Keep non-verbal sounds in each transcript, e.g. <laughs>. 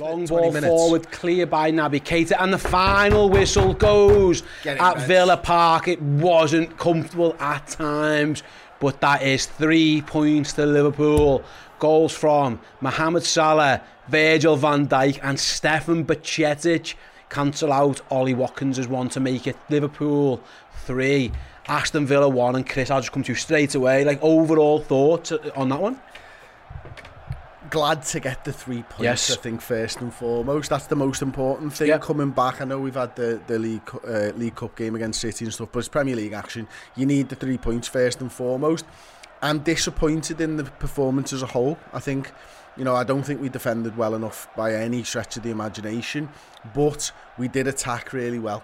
Long ball minutes. forward, clear by Naby Keita, and the final whistle goes it, at Reds. Villa Park. It wasn't comfortable at times, but that is three points to Liverpool. Goals from Mohamed Salah, Virgil van Dijk, and Stefan Bajcetic cancel out. Ollie Watkins as one to make it. Liverpool three, Aston Villa one, and Chris, I'll just come to you straight away. Like overall thoughts on that one? Glad to get the three points. Yes. I think first and foremost, that's the most important thing. Yep. Coming back, I know we've had the the league uh, league cup game against City and stuff, but it's Premier League action. You need the three points first and foremost. I'm disappointed in the performance as a whole. I think, you know, I don't think we defended well enough by any stretch of the imagination, but we did attack really well.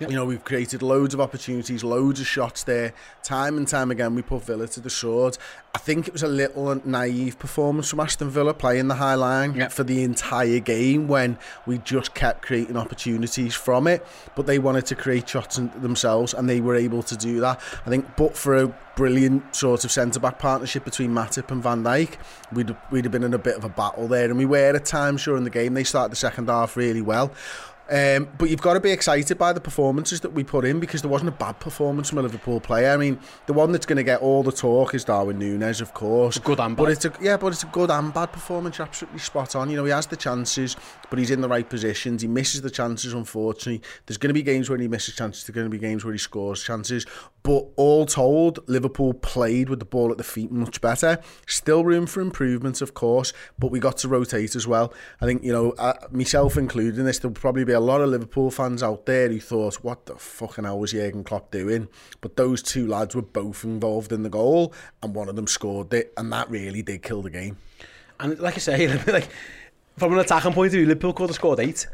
You know, we've created loads of opportunities, loads of shots there. Time and time again, we put Villa to the sword. I think it was a little naive performance from Aston Villa playing the high line Yeah. for the entire game when we just kept creating opportunities from it. But they wanted to create shots themselves and they were able to do that. I think, but for a brilliant sort of centre back partnership between Matip and Van Dijk, we'd, we'd have been in a bit of a battle there. And we were at times during the game. They started the second half really well. Um, but you've got to be excited by the performances that we put in because there wasn't a bad performance from a Liverpool player. I mean, the one that's going to get all the talk is Darwin Nunez, of course. Good and But bad. it's a yeah, but it's a good and bad performance. You're absolutely spot on. You know, he has the chances, but he's in the right positions. He misses the chances, unfortunately. There's going to be games where he misses chances. There's going to be games where he scores chances. But all told, Liverpool played with the ball at the feet much better. Still room for improvement, of course, but we got to rotate as well. I think, you know, uh, myself included in this, there'll probably be a lot of Liverpool fans out there who thought, what the fucking hell was Jurgen Klopp doing? But those two lads were both involved in the goal, and one of them scored it, and that really did kill the game. And like I say, <laughs> like from an attacking point of view, Liverpool could have scored eight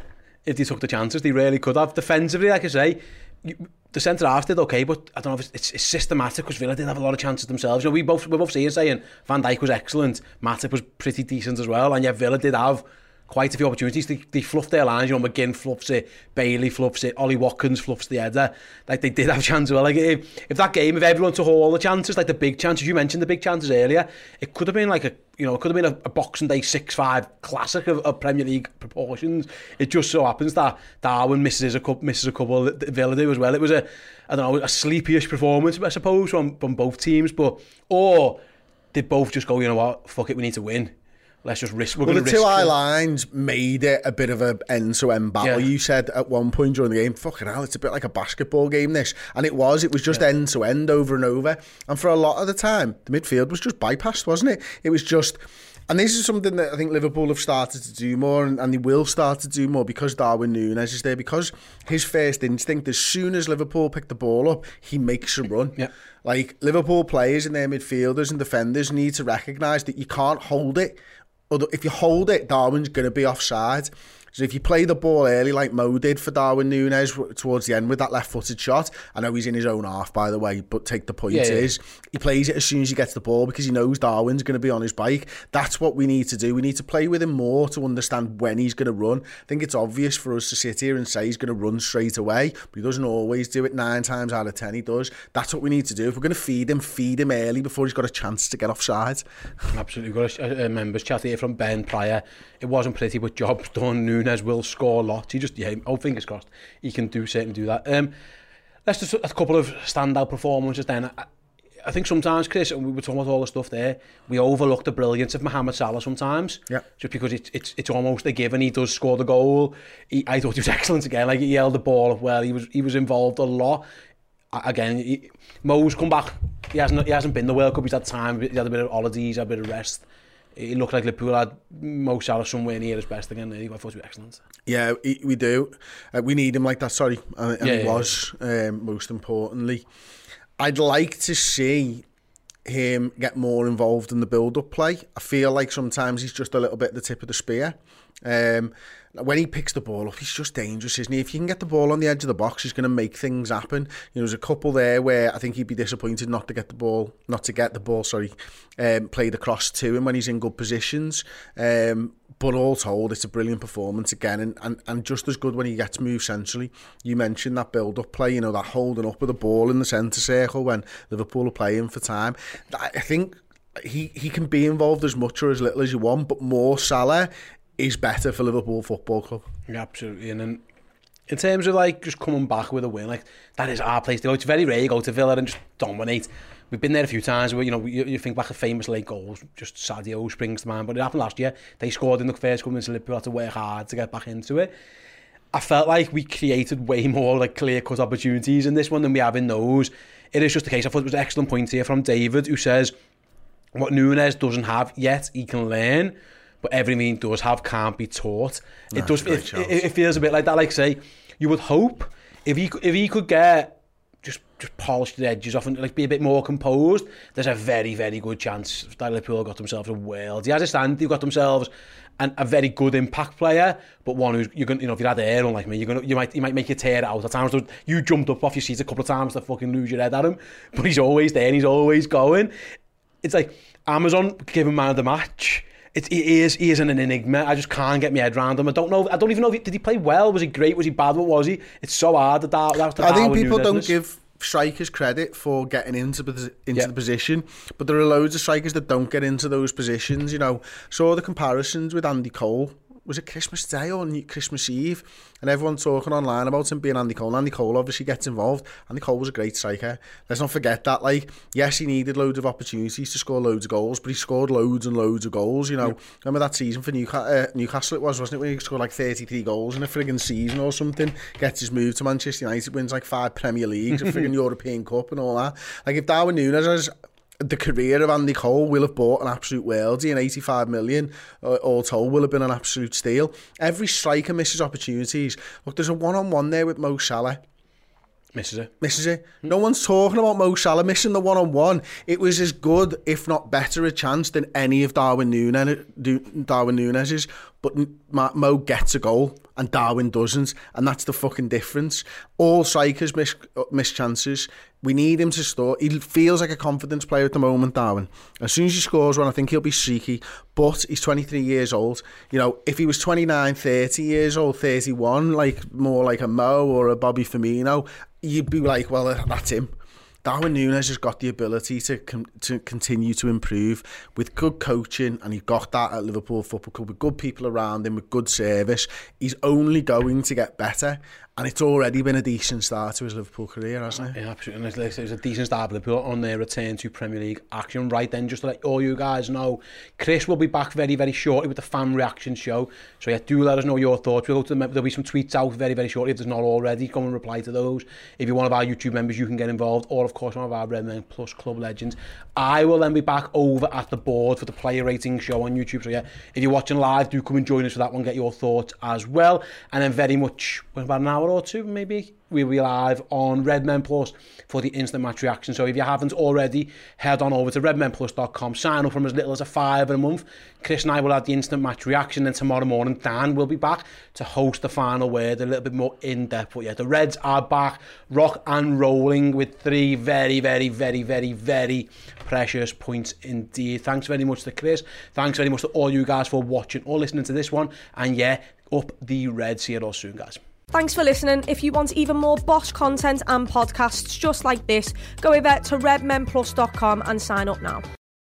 if they took the chances. They really could have. Defensively, like I say, you, the centre half did okay, but I don't know if it's, it's, it's systematic because Villa did have a lot of chances themselves. You know, we both we both see saying Van Dijk was excellent, Matip was pretty decent as well, and yet Villa did have quite a few opportunities. They, they fluffed their lines. You know, McGinn fluffs it, Bailey fluffs it, Ollie Watkins fluffs the header. Like they did have <laughs> chances. Well, like if, if that game, if everyone took all the chances, like the big chances, you mentioned the big chances earlier, it could have been like a you know, it could have been a, a Boxing Day 6-5 classic of, of Premier League proportions. It just so happens that Darwin misses a couple, misses a couple that Villa do as well. It was a, I don't know, a sleepyish performance, I suppose, from, from both teams. But, or did both just go, you know what, fuck it, we need to win. Let's just risk. We're Well, the to two high lines made it a bit of a end-to-end battle. Yeah. You said at one point during the game, "Fucking hell, it's a bit like a basketball game." This, and it was. It was just end-to-end over and over. And for a lot of the time, the midfield was just bypassed, wasn't it? It was just. And this is something that I think Liverpool have started to do more, and, and they will start to do more because Darwin Nunez is there. Because his first instinct, as soon as Liverpool pick the ball up, he makes a run. Yeah. Like Liverpool players and their midfielders and defenders need to recognise that you can't hold it. Although if you hold it, Darwin's going to be offside. So if you play the ball early, like Mo did for Darwin Nunez towards the end with that left-footed shot, I know he's in his own half, by the way, but take the point Yeah, yeah. is he plays it as soon as he gets the ball because he knows Darwin's going to be on his bike. That's what we need to do. We need to play with him more to understand when he's going to run. I think it's obvious for us to sit here and say he's going to run straight away, but he doesn't always do it. Nine times out of ten, he does. That's what we need to do. If we're going to feed him, feed him early before he's got a chance to get offside. Absolutely. We've got a, a members chat here from Ben Pryor. It wasn't pretty, but job's done. Nunes will score lots. He just, yeah, oh, fingers crossed, he can do certainly do that. Um, let's just a couple of standout performances then. I, I think sometimes, Chris, and we were talking about all the stuff there, we overlook the brilliance of Mohamed Salah sometimes. Yeah. Just because it's, it's, it's almost a given. He does score the goal. He, I thought he was <laughs> excellent again. Like, he held the ball up well. He was, he was involved a lot. Again, he, Mo's come back. He hasn't, he hasn't been the World Cup. He's had time. He had a bit of holidays, a bit of rest. It looked like Liverpool had Mo Salah somewhere near his best again. I thought he was excellent. Yeah, we do. Uh, we need him like that, sorry. And, and yeah, he yeah, was, yeah. Um, most importantly. I'd like to see him get more involved in the build-up play. I feel like sometimes he's just a little bit the tip of the spear. Um, when he picks the ball up, he's just dangerous, isn't he? If you can get the ball on the edge of the box, he's going to make things happen. You know, there's a couple there where I think he'd be disappointed not to get the ball, not to get the ball, sorry, um, played across to him when he's in good positions. Um, but all told, it's a brilliant performance again, and, and, and just as good when he gets moved centrally. You mentioned that build-up play, you know, that holding up with the ball in the centre circle when Liverpool are playing for time. I think he, he can be involved as much or as little as you want, but more Salah is better for Liverpool Football Club. Yeah, absolutely. And then in terms of like just coming back with a win, like that is our place to go. It's very rare you go to Villa and just dominate. We've been there a few times where, you know, you, you think back of famous late goals, just Sadio springs to mind, but it happened last year. They scored in the first coming to Liverpool, had to work hard to get back into it. I felt like we created way more like clear-cut opportunities in this one than we have in those. It is just the case. I thought it was an excellent point here from David, who says what Nunez doesn't have yet, he can learn but everything he does have can't be taught. It does. It, it, it, feels a bit like that. Like say, you would hope if he if he could get just just polish the edges off and like be a bit more composed. There's a very very good chance that Liverpool got themselves a world. He has a stand. They've got themselves and a very good impact player, but one who's you're gonna you know if you had air on like me, you're gonna you might you might make you tear out at times. You jumped up off your seat a couple of times to fucking lose your head at him, but he's always there and he's always going. It's like Amazon giving him man of the match it, he is he is an enigma. I just can't get my head around him. I don't know. I don't even know. If he, did he play well? Was he great? Was he bad? What was he? It's so hard. That, that, that I think people don't give strikers credit for getting into into the position, but there are loads of strikers that don't get into those positions. You know, saw the comparisons with Andy Cole was it Christmas Day or Christmas Eve? And everyone talking online about him being Andy Cole. Andy Cole obviously gets involved. Andy Cole was a great striker. Let's not forget that. Like, yes, he needed loads of opportunities to score loads of goals, but he scored loads and loads of goals. You know, yeah. remember that season for Newcastle? Uh, Newcastle it was, wasn't it? When he scored like 33 goals in a frigging season or something. Gets his move to Manchester United, wins like five Premier Leagues, a <laughs> frigging European Cup and all that. Like, if Darwin Nunes has the career of Andy Cole will have bought an absolute worldie and 85 million uh, all told will have been an absolute steal. Every striker misses opportunities. Look, there's a one-on-one there with Mo Salah. Misses it. Misses it. No one's talking about Mo Salah missing the one-on-one. It was as good, if not better, a chance than any of Darwin Nunez, Darwin Nunez's. But Mo gets a goal and Darwin doesn't, and that's the fucking difference. All strikers miss, uh, miss chances. We need him to score. He feels like a confidence player at the moment, Darwin. As soon as he scores one, I think he'll be streaky. But he's 23 years old. You know, if he was 29, 30 years old, 31, like more like a Mo or a Bobby Firmino, you'd be like, well, that's him. Darwin Nunez has got the ability to com- to continue to improve with good coaching, and he got that at Liverpool Football Club with good people around him, with good service. He's only going to get better, and it's already been a decent start to his Liverpool career, hasn't it? Yeah, absolutely. It's, it's a decent start for Liverpool on their return to Premier League action. Right then, just to let all you guys know, Chris will be back very, very shortly with the fan reaction show. So yeah, do let us know your thoughts. We'll go to the, there'll be some tweets out very, very shortly if there's not already. Come and reply to those. If you're one of our YouTube members, you can get involved. Or of course, one of our Redmen Plus Club legends. I will then be back over at the board for the player rating show on YouTube. So yeah, if you're watching live, do come and join us for that one. Get your thoughts as well. And then very much, about an hour or two, maybe we'll be live on Redmen Plus for the instant match reaction. So if you haven't already, head on over to redmenplus.com, sign up from as little as a five a month. Chris and I will have the instant match reaction. and tomorrow morning, Dan will be back to host the final word, a little bit more in depth. But yeah, the Reds are back, rock and rolling with three very, very, very, very, very precious points indeed. Thanks very much to Chris. Thanks very much to all you guys for watching or listening to this one. And yeah, up the Reds. See you all soon, guys. Thanks for listening. If you want even more Bosch content and podcasts just like this, go over to redmenplus.com and sign up now.